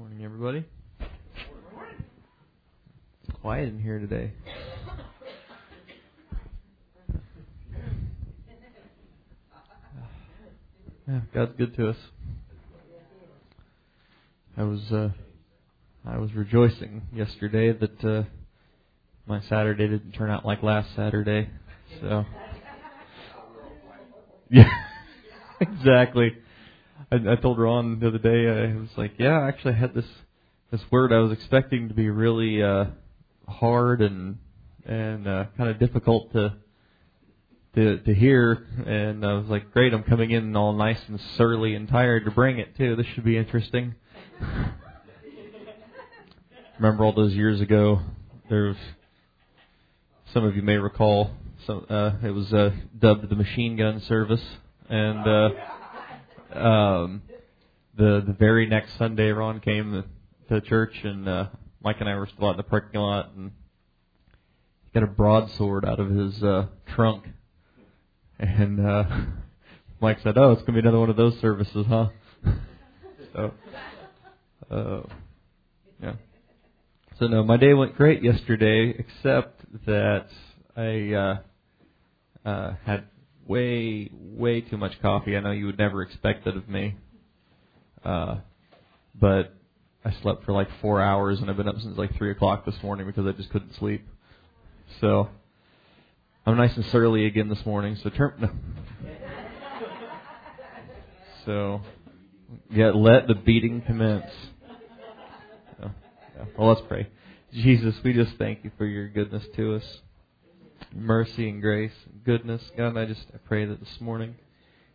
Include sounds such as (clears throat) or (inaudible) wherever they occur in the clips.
Morning, everybody. It's quiet in here today. Yeah, God's good to us. I was uh, I was rejoicing yesterday that uh, my Saturday didn't turn out like last Saturday. So (laughs) yeah, (laughs) exactly. I, I told Ron the other day. I was like, yeah, I actually had this this word I was expecting to be really uh, hard and and uh, kind of difficult to to to hear, and I was like, great, I'm coming in all nice and surly and tired to bring it too. This should be interesting. (laughs) Remember all those years ago? There was some of you may recall. So uh, it was uh, dubbed the machine gun service, and uh, um, the the very next Sunday, Ron came to church, and uh, Mike and I were still out in the parking lot, and he got a broadsword out of his uh, trunk, and uh, (laughs) Mike said, "Oh, it's gonna be another one of those services, huh?" (laughs) so, uh, yeah. So no, my day went great yesterday, except that I uh, uh, had way, way too much coffee. I know you would never expect that of me, uh, but I slept for like four hours, and I've been up since like three o'clock this morning because I just couldn't sleep. So I'm nice and surly again this morning. So turn. No. (laughs) So yeah, let the beating commence. So, yeah. Well, let's pray. Jesus, we just thank you for your goodness to us, mercy and grace, and goodness. God, I just I pray that this morning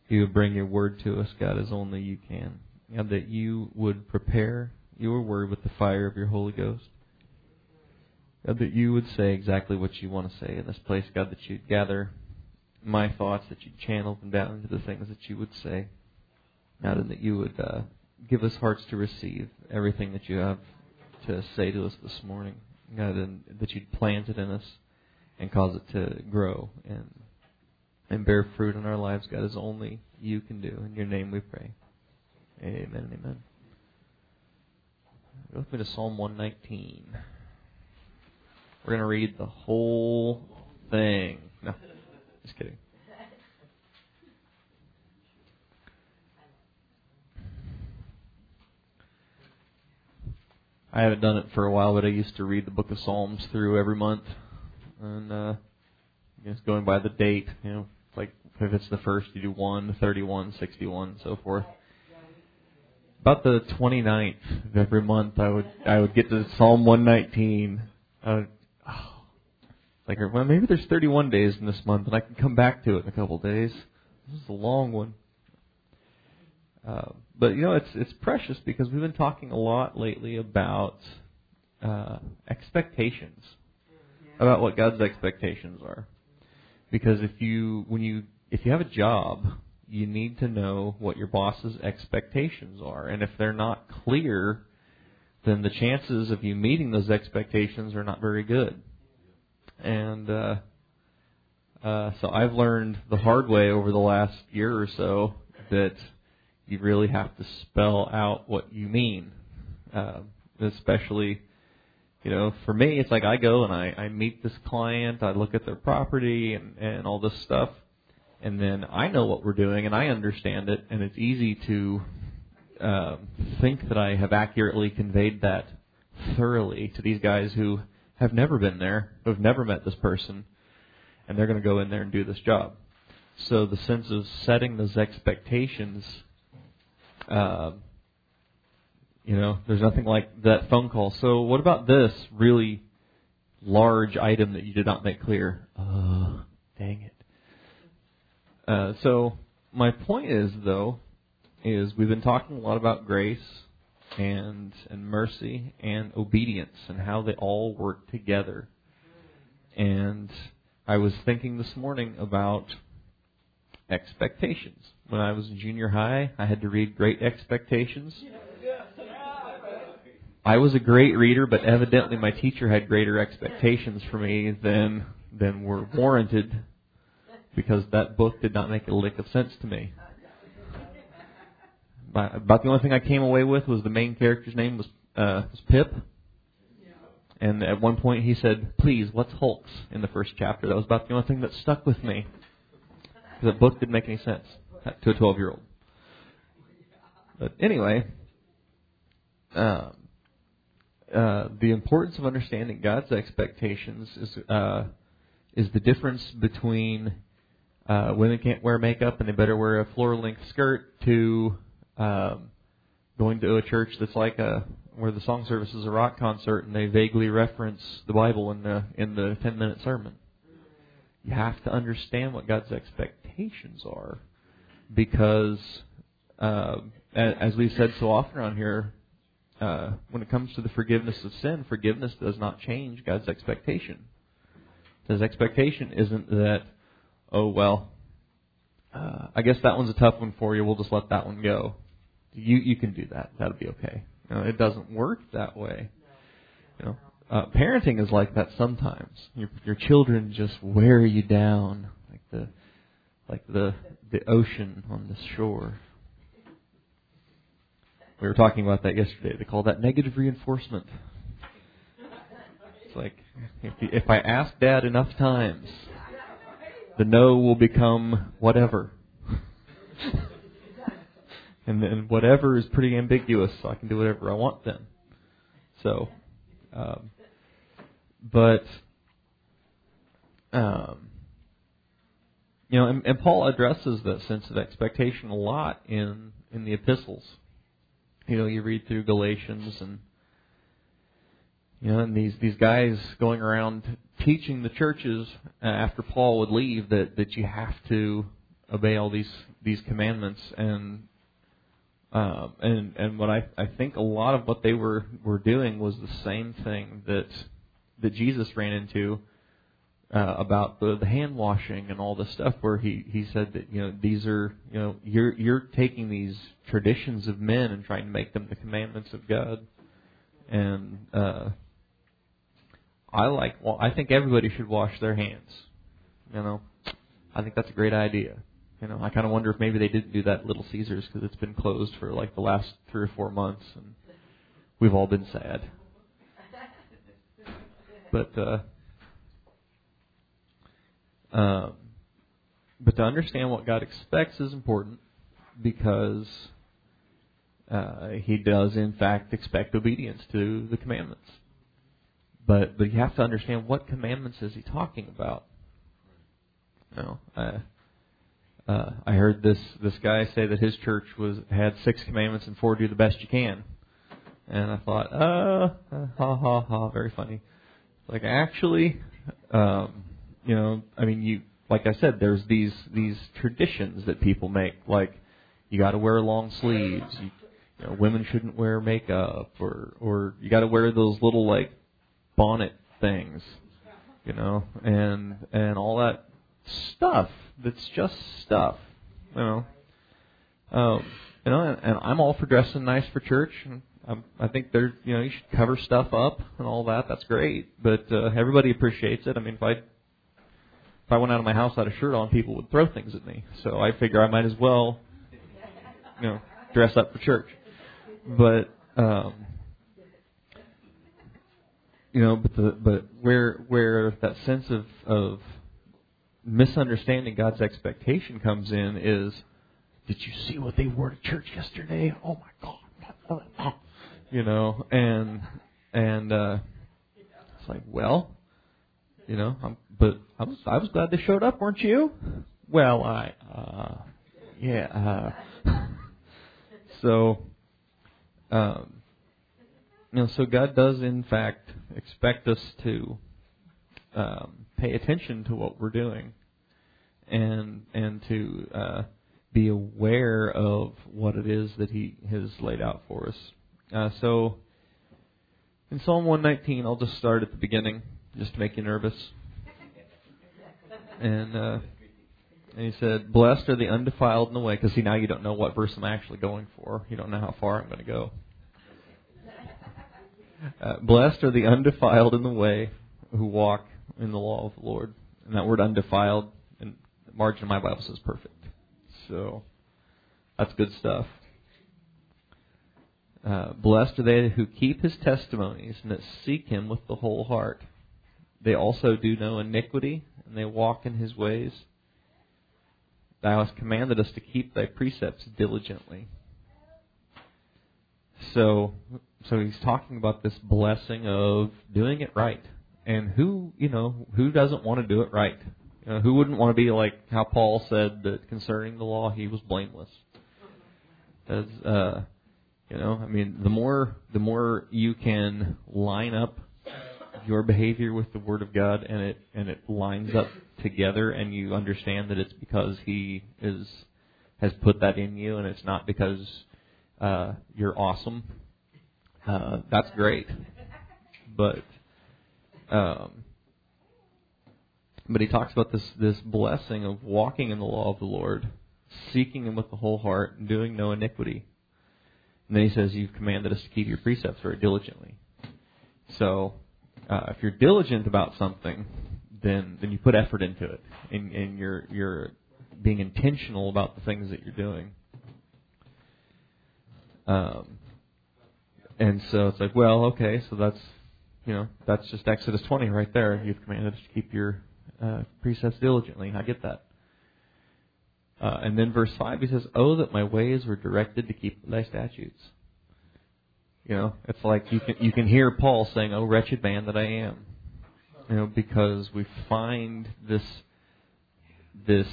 you would bring your word to us, God, as only you can. God, that you would prepare your word with the fire of your Holy Ghost. God, that you would say exactly what you want to say in this place, God, that you'd gather my thoughts, that you'd channel them down into the things that you would say. God, and that you would uh, give us hearts to receive everything that you have to say to us this morning. God, and that you'd plant it in us and cause it to grow and and bear fruit in our lives, God, as only you can do. In your name we pray. Amen and amen. Go with me to Psalm 119. We're going to read the whole thing. No, just kidding. I haven't done it for a while, but I used to read the book of Psalms through every month. And, uh, just going by the date, you know, like if it's the first, you do 1, 31, 61, so forth about the 29th of every month, I would I would get to Psalm 119. I would, oh, like, well, maybe there's 31 days in this month, and I can come back to it in a couple of days. This is a long one. Uh, but you know, it's it's precious because we've been talking a lot lately about uh, expectations, about what God's expectations are. Because if you when you if you have a job you need to know what your boss's expectations are. And if they're not clear, then the chances of you meeting those expectations are not very good. And uh, uh, so I've learned the hard way over the last year or so that you really have to spell out what you mean. Uh, especially, you know, for me, it's like I go and I, I meet this client, I look at their property and, and all this stuff and then I know what we're doing and I understand it, and it's easy to uh, think that I have accurately conveyed that thoroughly to these guys who have never been there, who have never met this person, and they're going to go in there and do this job. So the sense of setting those expectations, uh, you know, there's nothing like that phone call. So what about this really large item that you did not make clear? Uh, dang it. Uh, so my point is, though, is we've been talking a lot about grace and and mercy and obedience and how they all work together. And I was thinking this morning about expectations. When I was in junior high, I had to read Great Expectations. I was a great reader, but evidently my teacher had greater expectations for me than than were warranted because that book did not make a lick of sense to me. about the only thing I came away with was the main character's name was uh, was Pip. And at one point he said, "Please, what's Hulks?" in the first chapter. That was about the only thing that stuck with me. because The book didn't make any sense to a 12-year-old. But anyway, um, uh, the importance of understanding God's expectations is uh, is the difference between uh, women can't wear makeup and they better wear a floor length skirt to um, going to a church that's like a where the song service is a rock concert and they vaguely reference the Bible in the in the ten minute sermon. You have to understand what God's expectations are, because uh, as we've said so often around here, uh, when it comes to the forgiveness of sin, forgiveness does not change God's expectation. His expectation isn't that, oh well, uh, I guess that one's a tough one for you. We'll just let that one go. You you can do that. That'll be okay. You know, it doesn't work that way. You know, uh, parenting is like that sometimes. Your your children just wear you down like the like the the ocean on the shore. We were talking about that yesterday. They call that negative reinforcement. It's like if if I ask Dad enough times, the no will become whatever. (laughs) and then whatever is pretty ambiguous, so I can do whatever I want then. So, um, but um, you know, and, and Paul addresses that sense of expectation a lot in in the epistles. You know, you read through Galatians and you know, and these these guys going around teaching the churches after Paul would leave that that you have to obey all these these commandments. And um, and and what I I think a lot of what they were were doing was the same thing that that Jesus ran into uh, about the the hand washing and all this stuff where he he said that you know these are you know you're you're taking these traditions of men and trying to make them the commandments of God. And uh I like well I think everybody should wash their hands you know. I think that's a great idea. You know, I kind of wonder if maybe they didn't do that at Little Caesars because it's been closed for like the last three or four months, and we've all been sad. But uh, um, but to understand what God expects is important because uh, He does in fact expect obedience to the commandments. But but you have to understand what commandments is He talking about. You know, uh, uh, I heard this this guy say that his church was had six commandments and four do the best you can, and I thought, uh ha ha ha, very funny. Like actually, um, you know, I mean, you like I said, there's these these traditions that people make, like you got to wear long sleeves, you, you know, women shouldn't wear makeup, or or you got to wear those little like bonnet things, you know, and and all that stuff that's just stuff. You know, um, you know, and, and I'm all for dressing nice for church. And I'm, I think there, you know, you should cover stuff up and all that. That's great, but uh, everybody appreciates it. I mean, if I if I went out of my house without a shirt on, people would throw things at me. So I figure I might as well, you know, dress up for church. But um, you know, but the but where where that sense of of misunderstanding God's expectation comes in is, did you see what they wore to church yesterday? Oh my God. (laughs) You know, and, and, uh, it's like, well, you know, I'm, but I was, I was glad they showed up, weren't you? Well, I, uh, yeah, uh, (laughs) so, um, you know, so God does in fact expect us to um, pay attention to what we're doing and and to uh, be aware of what it is that He has laid out for us. Uh, so in Psalm 119, I'll just start at the beginning, just to make you nervous. And, uh, and he said, "Blessed are the undefiled in the way." Because see, now you don't know what verse I'm actually going for. You don't know how far I'm going to go. Uh, Blessed are the undefiled in the way who walk in the law of the Lord. And that word undefiled, in the margin of my Bible says perfect. So that's good stuff. uh, blessed are they who keep his testimonies and that seek him with the whole heart. They also do no iniquity, and they walk in his ways. Thou hast commanded us to keep thy precepts diligently. So, so he's talking about this blessing of doing it right. And who, you know, who doesn't want to do it right? You know, who wouldn't want to be like how Paul said that concerning the law he was blameless? As, uh, you know, I mean, the more the more you can line up your behavior with the Word of God, and it and it lines up together, and you understand that it's because He is has put that in you, and it's not because uh, you're awesome. Uh, that's great, but um, but he talks about this this blessing of walking in the law of the Lord, seeking Him with the whole heart, and doing no iniquity. And then he says, "You've commanded us to keep your precepts very diligently." So uh, if you're diligent about something, then then you put effort into it, and, and you're you're being intentional about the things that you're doing. Um, and so it's like, well, okay, so that's you know that's just Exodus 20 right there. You've commanded us to keep your uh, precepts diligently. I get that. Uh, and then verse 5, he says, Oh, that my ways were directed to keep thy statutes. You know, it's like you can you can hear Paul saying, "Oh wretched man that I am," you know, because we find this this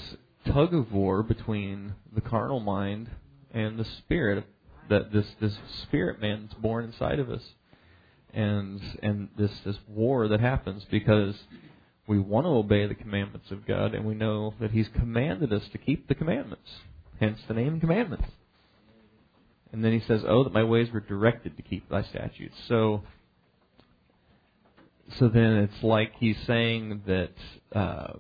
tug of war between the carnal mind and the spirit that this this spirit man that's born inside of us, and and this this war that happens because we want to obey the commandments of God, and we know that He's commanded us to keep the commandments. Hence the name commandments. And then he says, "Oh, that my ways were directed to keep thy statutes." So, so then it's like he's saying that uh,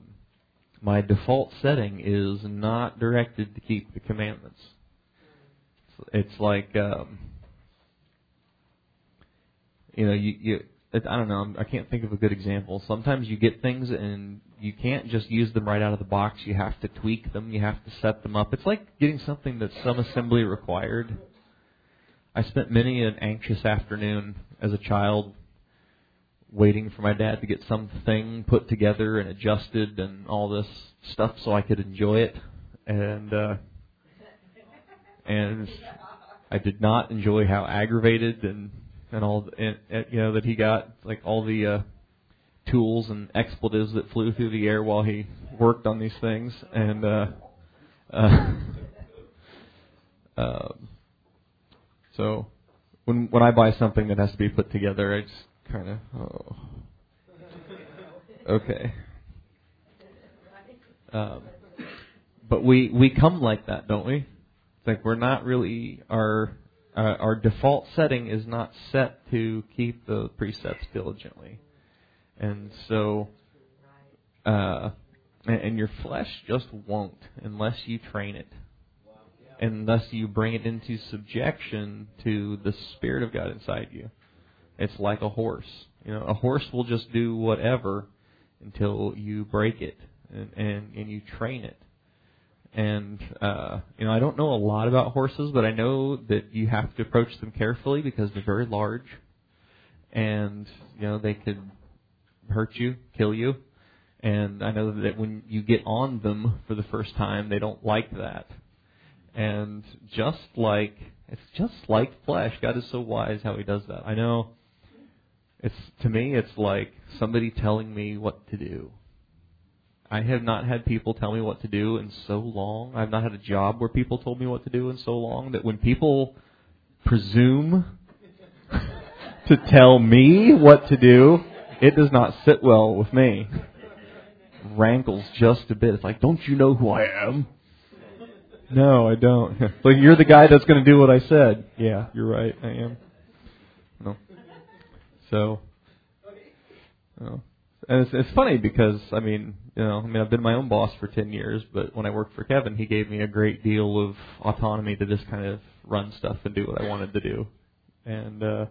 my default setting is not directed to keep the commandments. It's like um, you know, you, you I don't know. I can't think of a good example. Sometimes you get things and you can't just use them right out of the box. You have to tweak them. You have to set them up. It's like getting something that some assembly required I spent many an anxious afternoon as a child waiting for my dad to get something put together and adjusted and all this stuff so I could enjoy it. And uh and I did not enjoy how aggravated and and all and, and you know that he got like all the uh tools and expletives that flew through the air while he worked on these things and uh uh uh (laughs) so when when I buy something that has to be put together, I just kind of oh okay. Um, but we we come like that, don't we? It's like we're not really our uh, our default setting is not set to keep the precepts diligently, and so uh, and, and your flesh just won't unless you train it unless you bring it into subjection to the Spirit of God inside you. It's like a horse. You know, a horse will just do whatever until you break it and and, and you train it. And uh, you know, I don't know a lot about horses, but I know that you have to approach them carefully because they're very large, and you know they could hurt you, kill you. And I know that when you get on them for the first time, they don't like that. And just like it's just like flesh, God is so wise how He does that. I know. It's to me, it's like somebody telling me what to do. I have not had people tell me what to do in so long. I've not had a job where people told me what to do in so long that when people presume (laughs) to tell me what to do, it does not sit well with me. Rankles just a bit. It's like, don't you know who I am? No, I don't. (laughs) but you're the guy that's going to do what I said. Yeah, you're right. I am. No. So. Oh. And it's, it's funny because I mean, you know, I mean, I've been my own boss for ten years, but when I worked for Kevin, he gave me a great deal of autonomy to just kind of run stuff and do what I wanted to do. And uh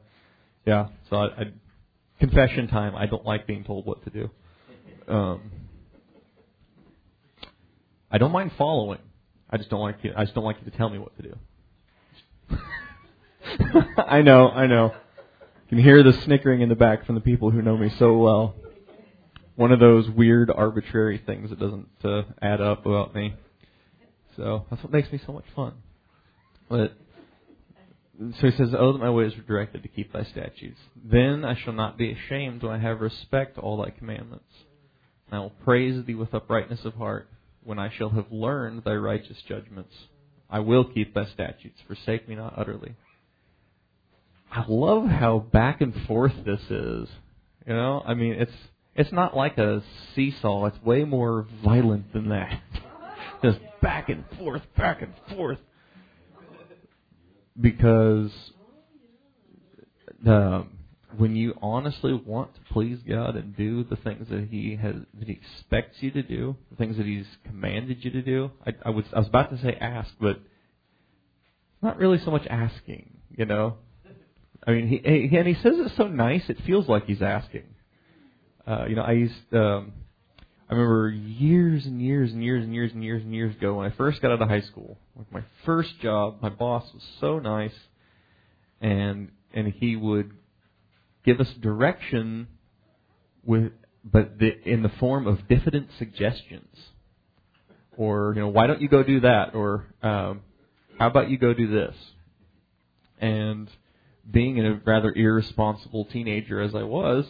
yeah, so I, I confession time. I don't like being told what to do. Um, I don't mind following. I just don't like you. I just don't like you to tell me what to do. (laughs) I know, I know. You can hear the snickering in the back from the people who know me so well. One of those weird, arbitrary things that doesn't uh, add up about me. So that's what makes me so much fun. But so he says, "Oh, that my ways are directed to keep thy statutes. Then I shall not be ashamed when I have respect to all thy commandments. And I will praise thee with uprightness of heart when I shall have learned thy righteous judgments. I will keep thy statutes. Forsake me not utterly." I love how back and forth this is. You know, I mean, it's it's not like a seesaw. It's way more violent than that. (laughs) Just back and forth, back and forth. Because um, when you honestly want to please God and do the things that He has that He expects you to do, the things that He's commanded you to do, I, I was I was about to say ask, but not really so much asking. You know, I mean, he, he and he says it so nice. It feels like he's asking. Uh, you know, I used. Um, I remember years and years and years and years and years and years ago when I first got out of high school, like my first job, my boss was so nice, and and he would give us direction with, but the, in the form of diffident suggestions, or you know, why don't you go do that, or um, how about you go do this, and being a rather irresponsible teenager as I was,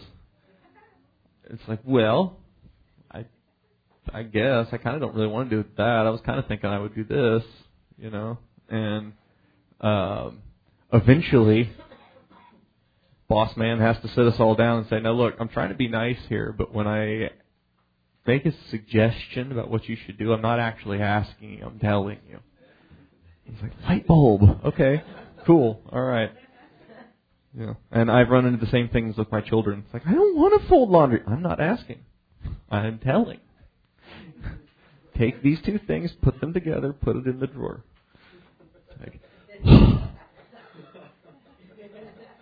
it's like, well, I, I guess I kind of don't really want to do that. I was kind of thinking I would do this, you know, and um, eventually, boss man has to sit us all down and say, "Now look, I'm trying to be nice here, but when I make a suggestion about what you should do, I'm not actually asking you. I'm telling you." He's like, "Light bulb, okay, cool, all right." Yeah. And I've run into the same things with my children. It's like, I don't want to fold laundry. I'm not asking. I'm telling. Take these two things, put them together, put it in the drawer. Like, (sighs)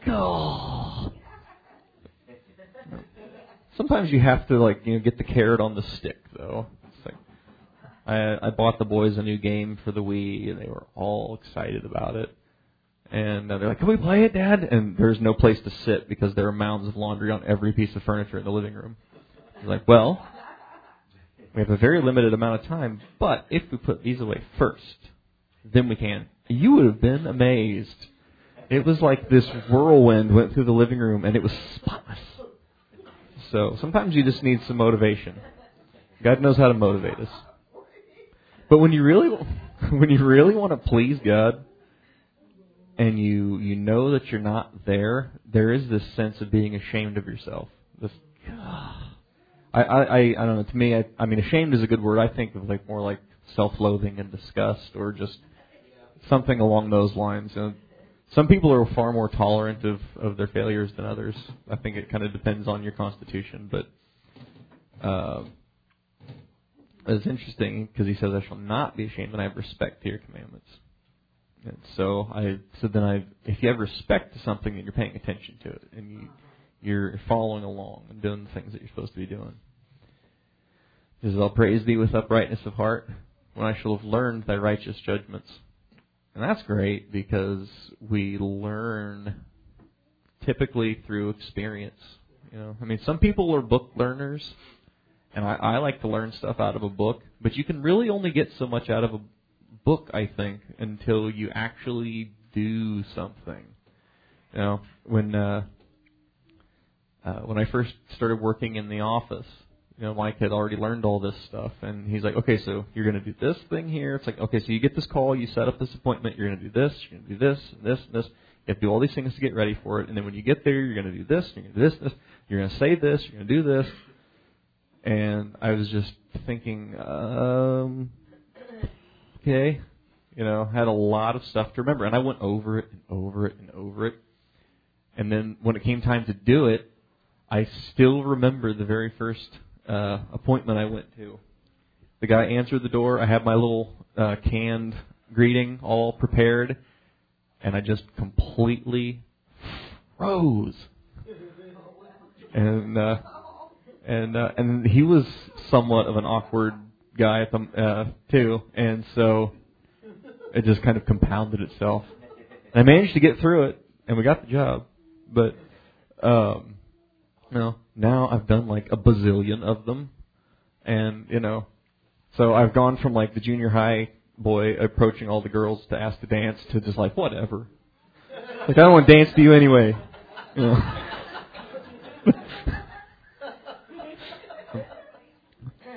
oh. Sometimes you have to like you know get the carrot on the stick though. It's like I I bought the boys a new game for the Wii and they were all excited about it and uh, they're like, "Can we play it, Dad?" And there's no place to sit because there are mounds of laundry on every piece of furniture in the living room. He's like, "Well, we have a very limited amount of time, but if we put these away first, then we can." You would have been amazed. It was like this whirlwind went through the living room, and it was spotless. So sometimes you just need some motivation. God knows how to motivate us. But when you really, (laughs) when you really want to please God, and you you know that you're not there, there is this sense of being ashamed of yourself. This, (sighs) I, I I I don't know. To me, I, I mean, ashamed is a good word. I think of like more like self-loathing and disgust, or just something along those lines. Know, some people are far more tolerant of of their failures than others. I think it kind of depends on your constitution, but. Uh, it's interesting because he says, "I shall not be ashamed, and I have respect to your commandments." And so I so then I if you have respect to something then you're paying attention to it and you you're following along and doing the things that you're supposed to be doing. He says, I'll praise thee with uprightness of heart when I shall have learned thy righteous judgments. And that's great because we learn typically through experience. You know, I mean, some people are book learners, and I, I like to learn stuff out of a book, but you can really only get so much out of a book, I think, until you actually do something. You know, when uh, uh, when I first started working in the office, you know, Mike had already learned all this stuff, and he's like, okay, so you're going to do this thing here. It's like, okay, so you get this call, you set up this appointment, you're going to do this, you're going to do this, and this, and this. You have to do all these things to get ready for it, and then when you get there, you're going to do this, you're going to do this, this. You're going to say this, you're going to do this. And I was just thinking, um, okay, you know, had a lot of stuff to remember, and I went over it and over it and over it. And then when it came time to do it, I still remember the very first uh, appointment I went to. The guy answered the door. I had my little uh, canned greeting all prepared, and I just completely froze. And uh, and uh, and he was somewhat of an awkward guy at the uh, too, and so it just kind of compounded itself. And I managed to get through it, and we got the job. But um, know, now I've done like a bazillion of them, and you know, so I've gone from like the junior high boy approaching all the girls to ask to dance to just like whatever. Like I don't want to dance to you anyway. You know. (laughs)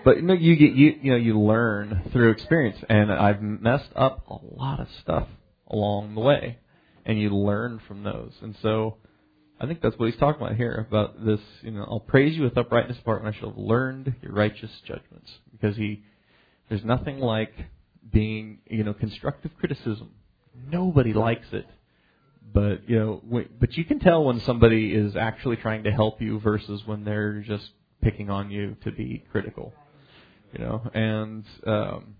but you know, you get you you know you learn through experience, and I've messed up a lot of stuff along the way, and you learn from those. And so, I think that's what he's talking about here about this. You know, I'll praise you with uprightness of heart, and I shall have learned your righteous judgments, because he there's nothing like being you know constructive criticism. Nobody likes it, but you know, but you can tell when somebody is actually trying to help you versus when they're just picking on you to be critical you know, and um,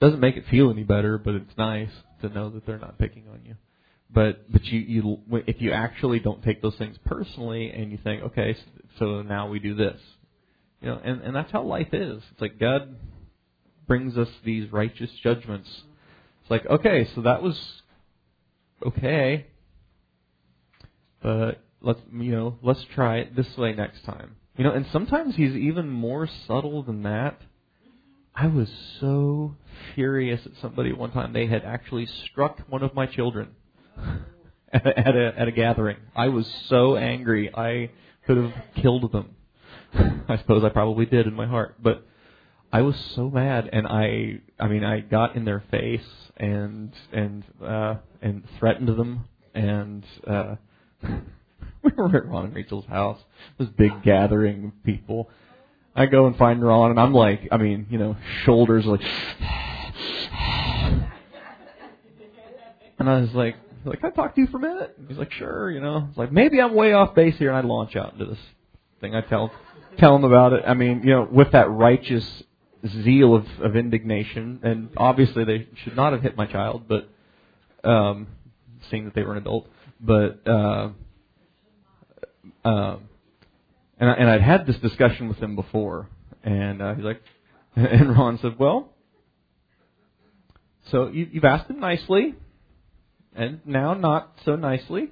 doesn't make it feel any better, but it's nice to know that they're not picking on you. But but you you if you actually don't take those things personally and you think, okay, so now we do this, you know, and and that's how life is. It's like God brings us these righteous judgments. It's like, okay, so that was okay, but let's you know let's try it this way next time you know, and sometimes he's even more subtle than that. I was so furious at somebody one time. They had actually struck one of my children at a, at a, gathering. I was so angry. I could have killed them. I suppose I probably did in my heart, but I was so mad, and I, I mean, I got in their face and and uh, and threatened them, and uh, we were at Ron and Rachel's house. This big gathering of people. I go and find Ron, and I'm like, I mean, you know, shoulders like. And I was like, like, can I talk to you for a minute? he's like, sure, you know. It's like, maybe I'm way off base here, and I launch out into this thing. I tell, tell him about it. I mean, you know, with that righteous zeal of, of indignation, and obviously they should not have hit my child, but, um, seeing that they were an adult, but, uh, um, and, I, and I'd had this discussion with him before, and uh, he's like, (laughs) and Ron said, "Well, so you, you've asked him nicely, and now not so nicely."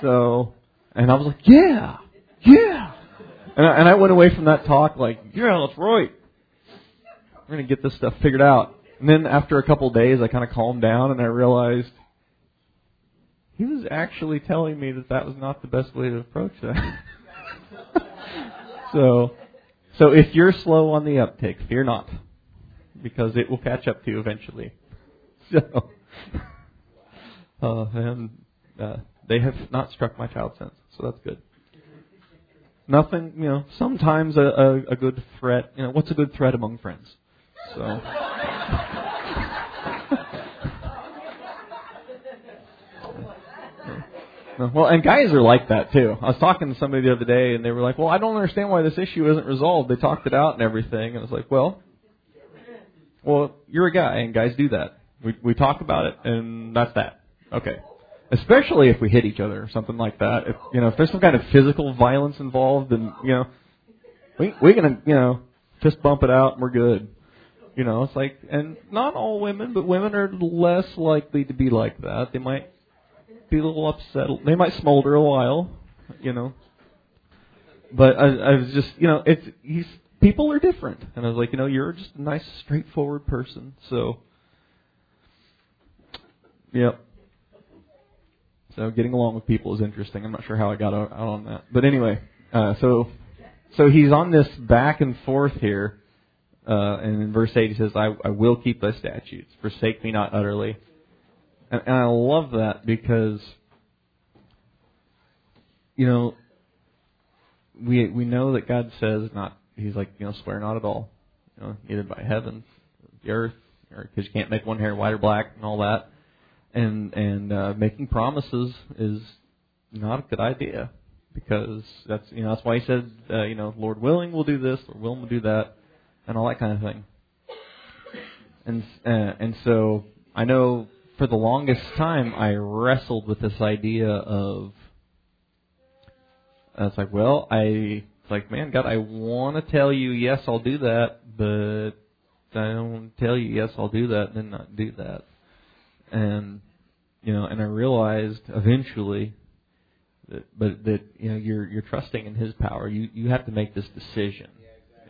So, and I was like, "Yeah, yeah," and I, and I went away from that talk like, "Yeah, that's right. We're gonna get this stuff figured out." And then after a couple of days, I kind of calmed down, and I realized he was actually telling me that that was not the best way to approach that. (laughs) so, so if you're slow on the uptake, fear not, because it will catch up to you eventually. (laughs) So, uh, and uh, they have not struck my child since, so that's good. Nothing, you know. Sometimes a, a, a good threat. You know, what's a good threat among friends? So. (laughs) Well, and guys are like that too. I was talking to somebody the other day, and they were like, "Well, I don't understand why this issue isn't resolved. They talked it out and everything." And I was like, "Well, well, you're a guy, and guys do that. We we talk about it, and that's that. Okay. Especially if we hit each other or something like that. If you know, if there's some kind of physical violence involved, then you know, we we can you know just bump it out and we're good. You know, it's like, and not all women, but women are less likely to be like that. They might be a little upset. They might smolder a while, you know. But I, I was just, you know, it's he's people are different, and I was like, you know, you're just a nice, straightforward person, so. Yep. So getting along with people is interesting. I'm not sure how I got out on that, but anyway, uh, so so he's on this back and forth here, uh, and in verse eight he says, "I, I will keep thy statutes. Forsake me not utterly." And, and I love that because, you know, we we know that God says not. He's like, you know, swear not at all. You know, either by heaven, the earth, because you can't make one hair white or black and all that. And and uh, making promises is not a good idea because that's you know that's why he said uh, you know Lord willing we'll do this, Lord willing we'll do that, and all that kind of thing. And uh, and so I know for the longest time, I wrestled with this idea of. I was like, well, I it's like, man, God, I want to tell you yes, I'll do that, but I don't tell you yes, I'll do that, then not do that. And you know, and I realized eventually that, but that you know, you're you're trusting in His power. You you have to make this decision,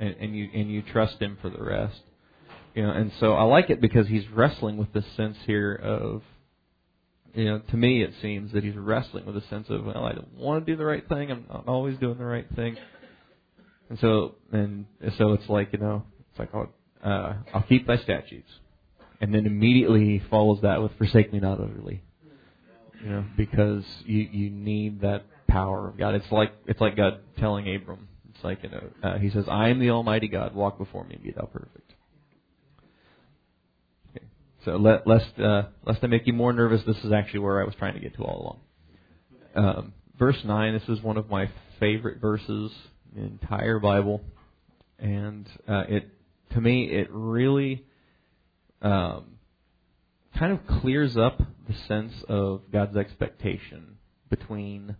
and, and you and you trust Him for the rest. You know, and so I like it because He's wrestling with this sense here of you know, to me it seems that he's wrestling with a sense of, well, I don't want to do the right thing. I'm not always doing the right thing. And so, and so it's like, you know, it's like, I'll, uh, I'll keep thy statutes. And then immediately follows that with forsake me not utterly. You know, because you, you need that power of God. It's like, it's like God telling Abram. It's like, you know, uh, he says, I am the Almighty God. Walk before me and be thou perfect. So let, lest uh, lest I make you more nervous, this is actually where I was trying to get to all along. Um, verse nine. This is one of my favorite verses in the entire Bible, and uh, it to me it really um, kind of clears up the sense of God's expectation between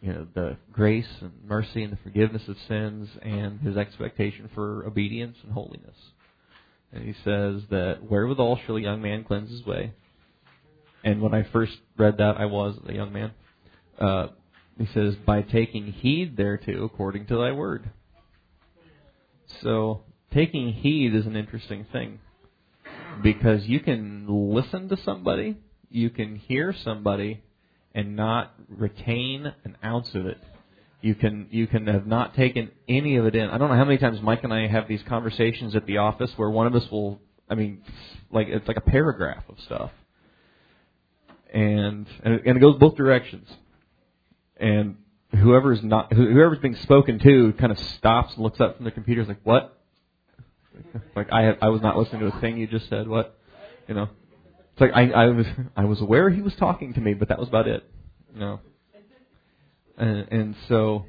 you know the grace and mercy and the forgiveness of sins and His expectation for obedience and holiness. And he says that wherewithal shall a young man cleanse his way. And when I first read that, I was a young man. Uh, he says, by taking heed thereto according to thy word. So, taking heed is an interesting thing. Because you can listen to somebody, you can hear somebody, and not retain an ounce of it you can you can have not taken any of it in. I don't know how many times Mike and I have these conversations at the office where one of us will I mean like it's like a paragraph of stuff. And and it, goes both directions. And whoever's not whoever's being spoken to kind of stops and looks up from the computer is like, "What?" (laughs) like I I was not listening to a thing you just said. What? You know. It's like I I was (laughs) I was aware he was talking to me, but that was about it. You know. And, and so,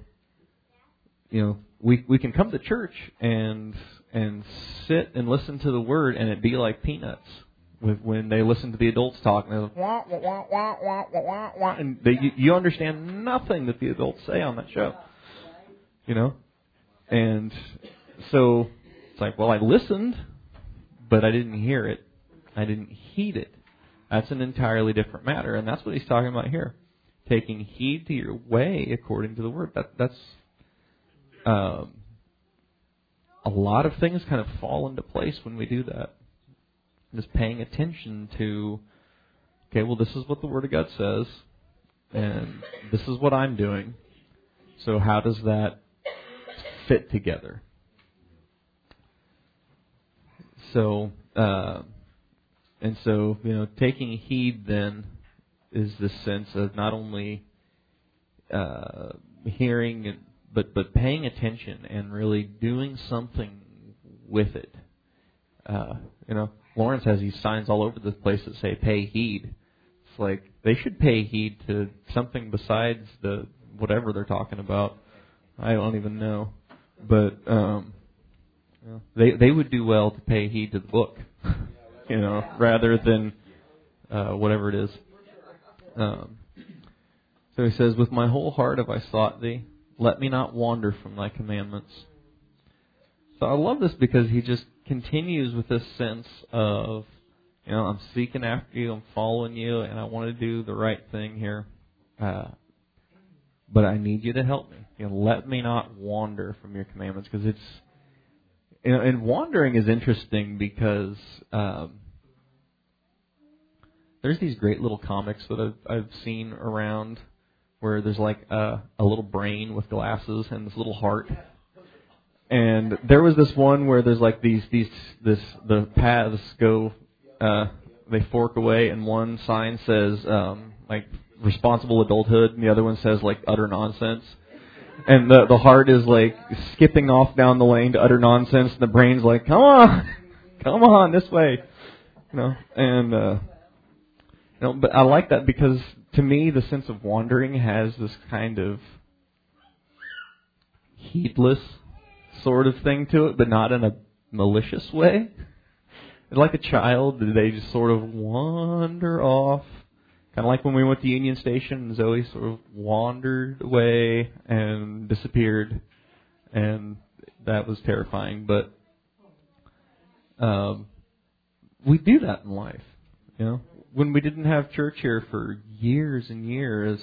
you know, we we can come to church and and sit and listen to the word, and it be like peanuts with when they listen to the adults talk, and they're like, wah, wah, wah, wah, wah, wah, wah, and they, you, you understand nothing that the adults say on that show, you know, and so it's like, well, I listened, but I didn't hear it, I didn't heed it. That's an entirely different matter, and that's what he's talking about here taking heed to your way according to the word. That that's um, a lot of things kind of fall into place when we do that. Just paying attention to, okay, well, this is what the Word of God says, and this is what I'm doing. So how does that fit together? So, uh, and so, you know, taking heed then is the sense of not only uh, hearing but but paying attention and really doing something with it. Uh, you know, Lawrence has these signs all over the place that say "Pay heed." It's like they should pay heed to something besides the whatever they're talking about. I don't even know, but um, know, they they would do well to pay heed to the book, (laughs) you know, rather than uh, whatever it is. Um, so he says, With my whole heart have I sought thee. Let me not wander from thy commandments. So I love this because he just continues with this sense of, you know, I'm seeking after you, I'm following you, and I want to do the right thing here. Uh, but I need you to help me. You know, let me not wander from your commandments because it's, you and wandering is interesting because um, there's these great little comics that I've I've seen around where there's like a a little brain with glasses and this little heart. And there was this one where there's like these these this the paths go uh they fork away and one sign says um like responsible adulthood and the other one says like utter nonsense. And the the heart is like skipping off down the lane to utter nonsense and the brain's like, Come on (laughs) come on this way you know and uh you know, but I like that because to me the sense of wandering has this kind of heedless sort of thing to it, but not in a malicious way. Like a child, they just sort of wander off. Kind of like when we went to Union Station Zoe sort of wandered away and disappeared, and that was terrifying. But um, we do that in life, you know when we didn't have church here for years and years,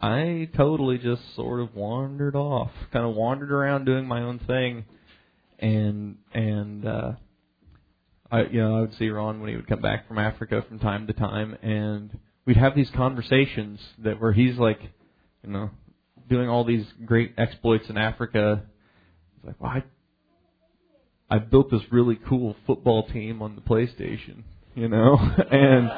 I totally just sort of wandered off, kind of wandered around doing my own thing, and and uh, I you know I would see Ron when he would come back from Africa from time to time, and we'd have these conversations that where he's like, you know, doing all these great exploits in Africa. He's like, well, I I built this really cool football team on the PlayStation, you know, (laughs) and (laughs)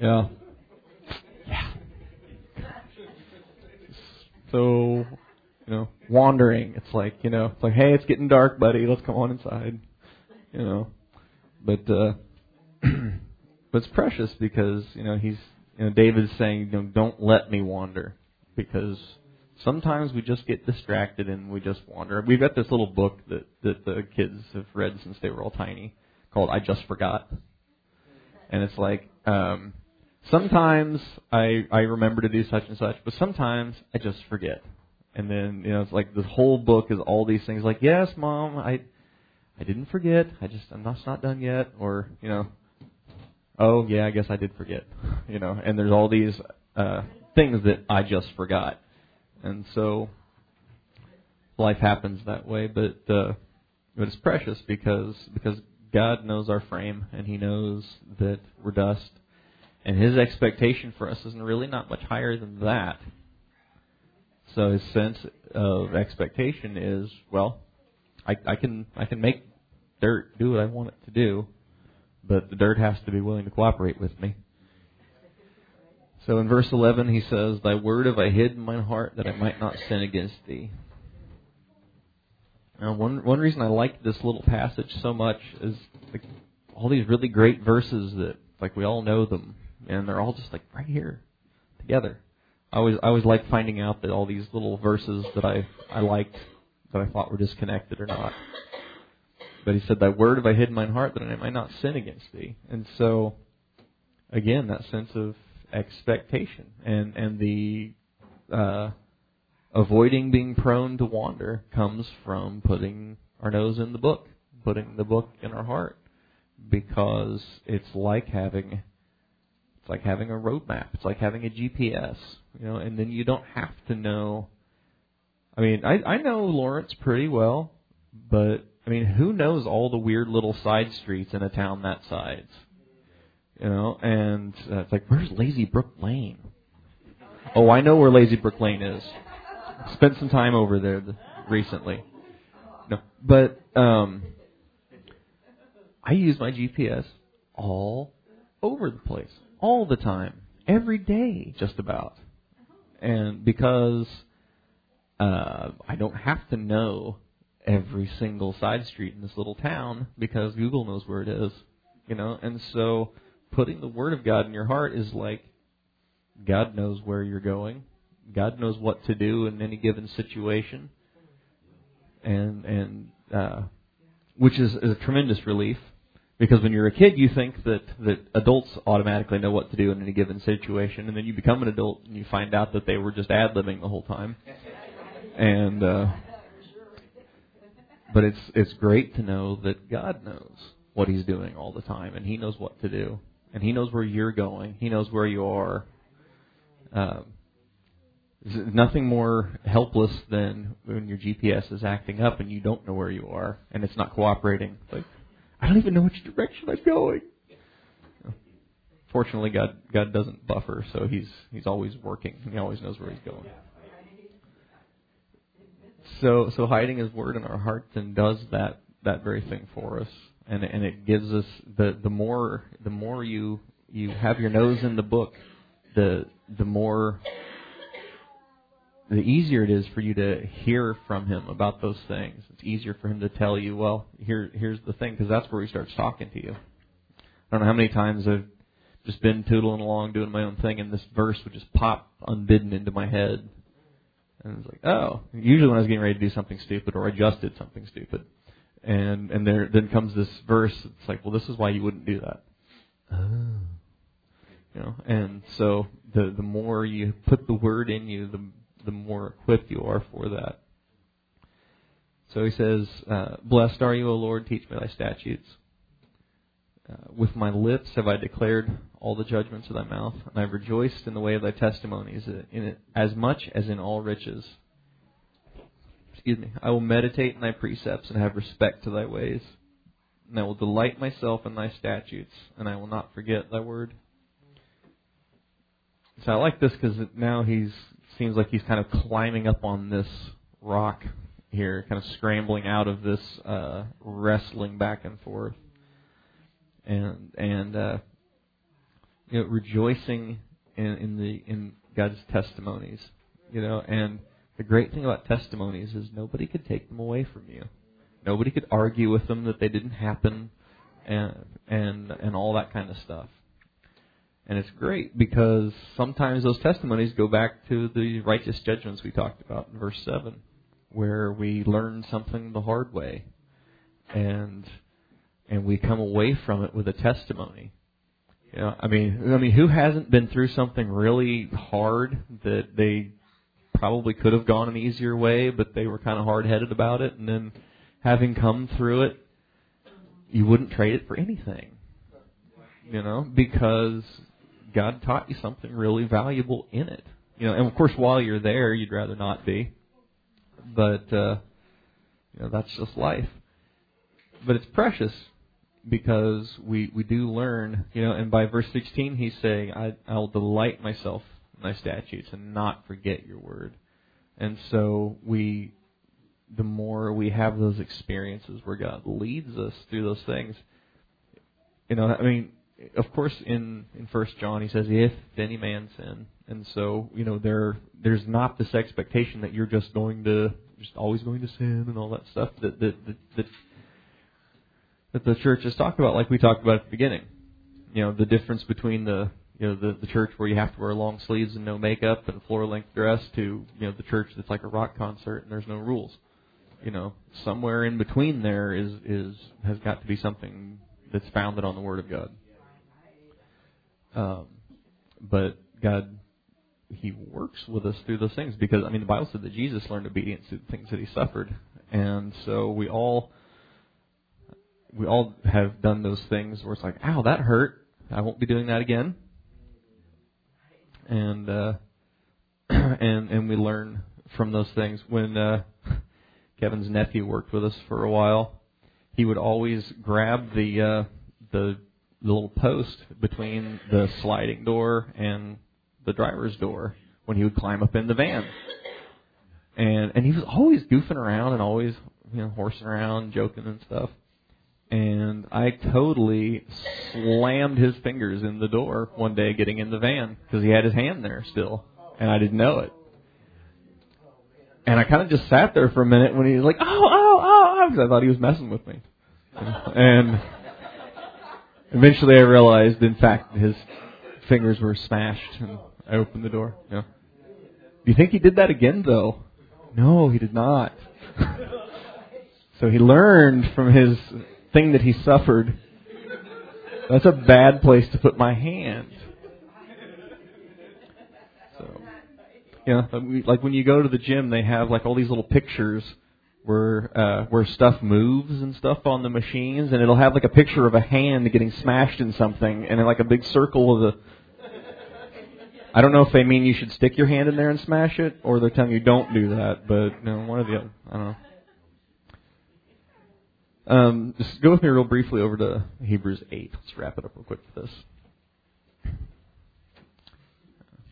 yeah, yeah. So, you know, wandering. It's like, you know, it's like, hey, it's getting dark, buddy. Let's come on inside, you know. But uh, (clears throat) but it's precious because you know he's you know David's saying, you know, don't let me wander because sometimes we just get distracted and we just wander. We've got this little book that that the kids have read since they were all tiny called I Just Forgot. And it's like um sometimes I I remember to do such and such, but sometimes I just forget. And then, you know, it's like the whole book is all these things like, "Yes, mom, I I didn't forget. I just I'm not, not done yet or, you know, oh, yeah, I guess I did forget." (laughs) You know, and there's all these uh things that I just forgot and so life happens that way. But uh, but it's precious because because God knows our frame and He knows that we're dust, and His expectation for us isn't really not much higher than that. So His sense of expectation is well, I, I can I can make dirt do what I want it to do, but the dirt has to be willing to cooperate with me. So in verse 11, he says, Thy word have I hid in mine heart that I might not sin against thee. Now, one, one reason I like this little passage so much is like, all these really great verses that, like, we all know them, and they're all just, like, right here together. I always, I always like finding out that all these little verses that I, I liked, that I thought were disconnected or not. But he said, Thy word have I hid in mine heart that I might not sin against thee. And so, again, that sense of expectation and and the uh, avoiding being prone to wander comes from putting our nose in the book, putting the book in our heart, because it's like having it's like having a roadmap. It's like having a GPS, you know, and then you don't have to know. I mean, I I know Lawrence pretty well, but I mean, who knows all the weird little side streets in a town that size? You know, and uh, it's like, where's Lazy Brook Lane? Oh, I know where Lazy Brook Lane is. Spent some time over there recently. No, but um, I use my GPS all over the place, all the time, every day, just about. And because uh, I don't have to know every single side street in this little town because Google knows where it is, you know, and so putting the Word of God in your heart is like God knows where you're going. God knows what to do in any given situation, and and uh, which is, is a tremendous relief because when you're a kid, you think that that adults automatically know what to do in any given situation, and then you become an adult and you find out that they were just ad libbing the whole time, and uh, but it's it's great to know that God knows what He's doing all the time, and He knows what to do and He knows where you're going. He knows where you are. Um, nothing more helpless than when your GPS is acting up and you don't know where you are and it's not cooperating. Like, I don't even know which direction I'm going. Fortunately, God God doesn't buffer, so He's He's always working. He always knows where He's going. So so hiding His word in our hearts and does that that very thing for us and and it gives us the the more the more you you have your nose in the book, the the more the easier it is for you to hear from him about those things. It's easier for him to tell you, well, here here's the thing, because that's where he starts talking to you. I don't know how many times I've just been tootling along doing my own thing, and this verse would just pop unbidden into my head, and it's like, oh. Usually when I was getting ready to do something stupid, or I just did something stupid, and and there then comes this verse. It's like, well, this is why you wouldn't do that. Oh. You know, and so the the more you put the word in you, the the more equipped you are for that. So he says, uh, Blessed are you, O Lord, teach me thy statutes. Uh, with my lips have I declared all the judgments of thy mouth, and I have rejoiced in the way of thy testimonies, in it as much as in all riches. Excuse me. I will meditate in thy precepts and have respect to thy ways. And I will delight myself in thy statutes, and I will not forget thy word. So I like this because now he's seems like he's kind of climbing up on this rock here, kind of scrambling out of this uh, wrestling back and forth and and uh, you know rejoicing in, in the in God's testimonies. You know, and the great thing about testimonies is nobody could take them away from you. Nobody could argue with them that they didn't happen, and and and all that kind of stuff. And it's great because sometimes those testimonies go back to the righteous judgments we talked about in verse seven, where we learn something the hard way, and and we come away from it with a testimony. You know, I mean, I mean, who hasn't been through something really hard that they probably could have gone an easier way, but they were kind of hard-headed about it, and then having come through it, you wouldn't trade it for anything. You know, because God taught you something really valuable in it. You know, and of course, while you're there, you'd rather not be, but uh, you know that's just life. But it's precious because we we do learn, you know, and by verse 16 he's saying, I I'll delight myself in thy statutes and not forget your word. And so we the more we have those experiences where God leads us through those things, you know, I mean, of course in in first John he says if any man sin. And so, you know, there there's not this expectation that you're just going to just always going to sin and all that stuff that that that, that that the church has talked about, like we talked about at the beginning. You know, the difference between the you know the the church where you have to wear long sleeves and no makeup and floor length dress to you know the church that's like a rock concert and there's no rules. You know, somewhere in between there is is has got to be something that's founded on the Word of God. Um, but God, He works with us through those things because I mean the Bible said that Jesus learned obedience through the things that He suffered, and so we all we all have done those things where it's like, ow, that hurt. I won't be doing that again. And uh, (clears throat) and and we learn from those things. When uh, (laughs) Kevin's nephew worked with us for a while, he would always grab the uh, the the little post between the sliding door and the driver's door when he would climb up in the van. And and he was always goofing around and always you know horsing around, joking and stuff and I totally slammed his fingers in the door one day getting in the van because he had his hand there still, and I didn't know it. And I kind of just sat there for a minute when he was like, "Oh, oh, oh,", oh because I thought he was messing with me. And eventually, I realized, in fact, his fingers were smashed, and I opened the door. Yeah. Do you think he did that again, though? No, he did not. (laughs) so he learned from his thing that he suffered, that's a bad place to put my hand. So, you know, like when you go to the gym, they have like all these little pictures where uh, where stuff moves and stuff on the machines, and it'll have like a picture of a hand getting smashed in something, and like a big circle of the. I don't know if they mean you should stick your hand in there and smash it, or they're telling you don't do that. But you know, one of the. I don't know. Um, just go with me real briefly over to Hebrews 8. Let's wrap it up real quick for this.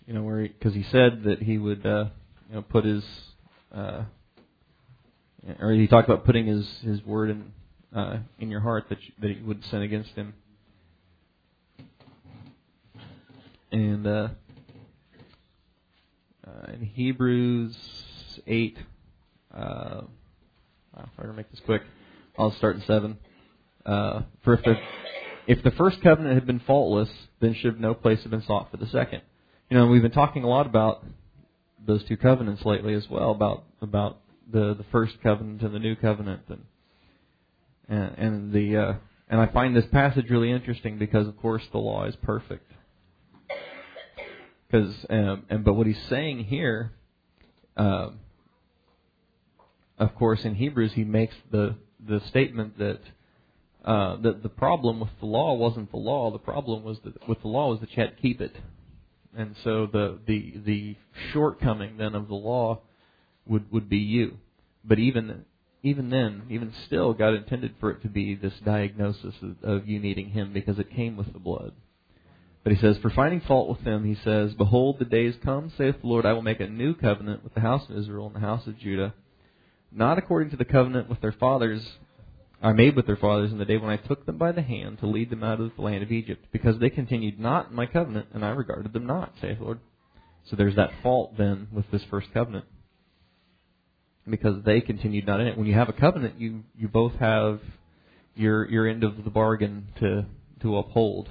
You know, where because he, he, said that he would, uh, you know, put his, uh, or he talked about putting his his word in uh, in your heart that you, that he would sin against him. And uh, uh, in Hebrews 8, uh, wow, I'm going to make this quick. I'll start in seven. Uh, for if the if the first covenant had been faultless, then should no place have been sought for the second. You know, we've been talking a lot about those two covenants lately as well about about the the first covenant and the new covenant and and, and the uh, and I find this passage really interesting because of course the law is perfect. Because um, and but what he's saying here. Um, of course, in Hebrews, he makes the the statement that uh, that the problem with the law wasn't the law. The problem was that with the law was that you had to keep it, and so the the the shortcoming then of the law would would be you. But even even then, even still, God intended for it to be this diagnosis of, of you needing Him because it came with the blood. But he says, For finding fault with them, he says, Behold, the days come, saith the Lord, I will make a new covenant with the house of Israel and the house of Judah, not according to the covenant with their fathers I made with their fathers in the day when I took them by the hand to lead them out of the land of Egypt, because they continued not in my covenant, and I regarded them not, saith the Lord. So there's that fault then with this first covenant. Because they continued not in it. When you have a covenant, you, you both have your your end of the bargain to to uphold.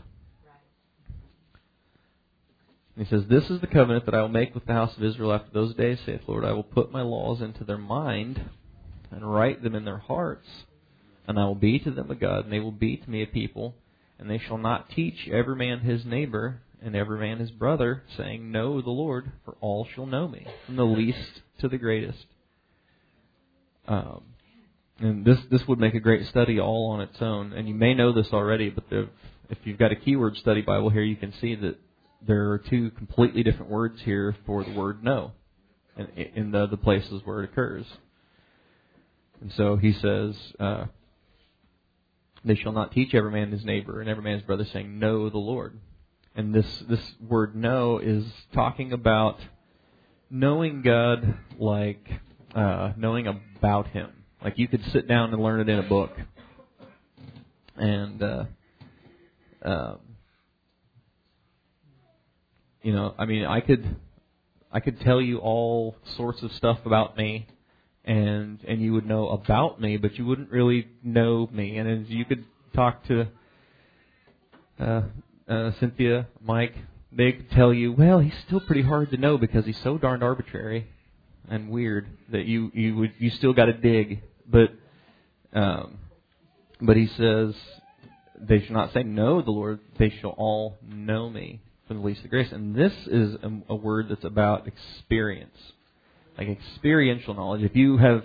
And he says, This is the covenant that I will make with the house of Israel after those days, saith the Lord. I will put my laws into their mind and write them in their hearts and I will be to them a God, and they will be to me a people. And they shall not teach every man his neighbor and every man his brother, saying, Know the Lord, for all shall know me, from the least to the greatest. Um, and this this would make a great study all on its own. And you may know this already, but the, if you've got a keyword study Bible here, you can see that there are two completely different words here for the word know, in, in the the places where it occurs. And so he says. Uh, they shall not teach every man his neighbor and every man his brother, saying, Know the Lord. And this, this word know is talking about knowing God like uh, knowing about Him. Like you could sit down and learn it in a book. And, uh, um, you know, I mean, I could, I could tell you all sorts of stuff about me and and you would know about me, but you wouldn't really know me. And as you could talk to uh, uh, Cynthia, Mike, they could tell you, well, he's still pretty hard to know because he's so darned arbitrary and weird that you you would you still got to dig. But um, but he says they shall not say know the Lord; they shall all know me from the least of grace. And this is a, a word that's about experience like experiential knowledge. If you have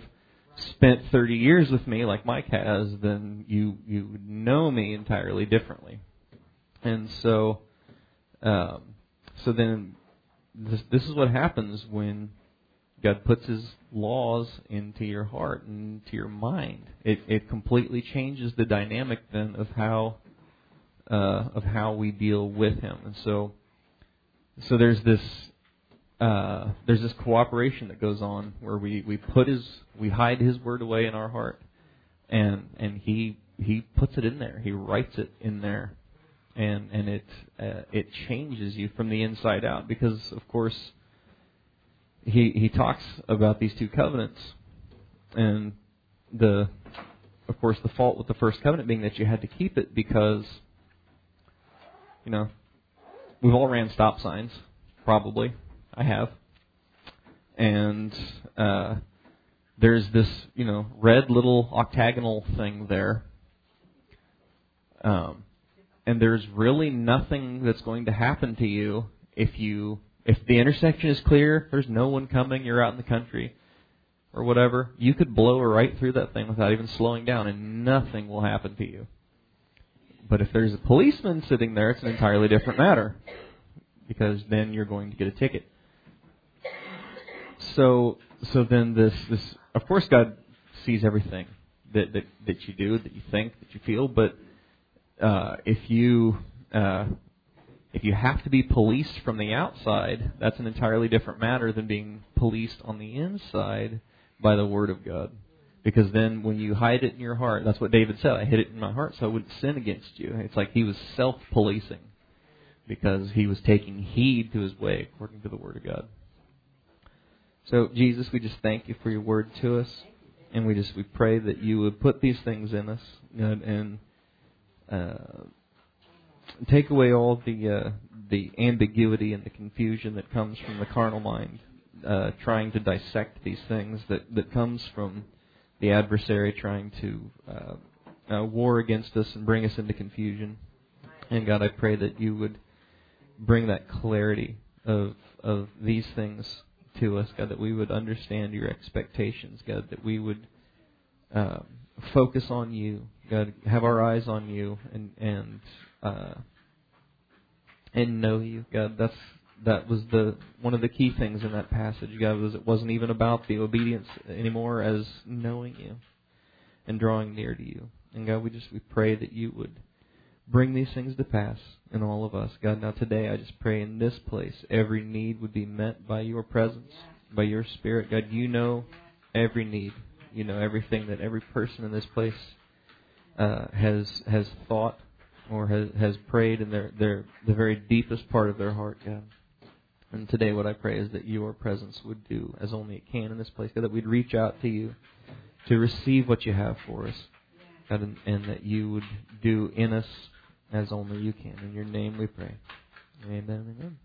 spent 30 years with me, like Mike has, then you you know me entirely differently. And so, um, so then this this is what happens when God puts His laws into your heart and to your mind. It it completely changes the dynamic then of how uh, of how we deal with Him. And so, so there's this uh, there's this cooperation that goes on where we, we put his we hide his word away in our heart and and he he puts it in there he writes it in there and and it uh, it changes you from the inside out because of course he he talks about these two covenants and the of course the fault with the first covenant being that you had to keep it because you know we've all ran stop signs probably I have. And uh, there's this, you know, red little octagonal thing there. Um, and there's really nothing that's going to happen to you if you if the intersection is clear, there's no one coming, you're out in the country or whatever, you could blow right through that thing without even slowing down and nothing will happen to you. But if there's a policeman sitting there, it's an entirely different matter because then you're going to get a ticket so so then this this of course God sees everything that that that you do, that you think, that you feel, but uh, if you uh, if you have to be policed from the outside, that's an entirely different matter than being policed on the inside by the Word of God. Because then when you hide it in your heart, that's what David said, I hid it in my heart so I wouldn't sin against you. It's like he was self policing because he was taking heed to his way according to the Word of God. So, Jesus, we just thank you for your word to us. And we just we pray that you would put these things in us and, and uh, take away all the uh, the ambiguity and the confusion that comes from the carnal mind, uh, trying to dissect these things that that comes from the adversary trying to uh, uh, war against us and bring us into confusion. And God, I pray that you would bring that clarity of of these things to us, God, that we would understand your expectations, God, that we would uh, focus on you, God, have our eyes on you, and and uh, and know you, God. That's that was the one of the key things in that passage, God, was it wasn't even about the obedience anymore as knowing you and drawing near to you. And God, we just we pray that you would bring these things to pass in all of us. God, now today I just pray in this place every need would be met by your presence, by your spirit. God, you know every need. You know everything that every person in this place uh, has has thought or has has prayed in their, their the very deepest part of their heart, God. And today what I pray is that your presence would do as only it can in this place, God, that we'd reach out to you to receive what you have for us. God, and, and that you would do in us as only you can. In your name we pray. Amen. Amen.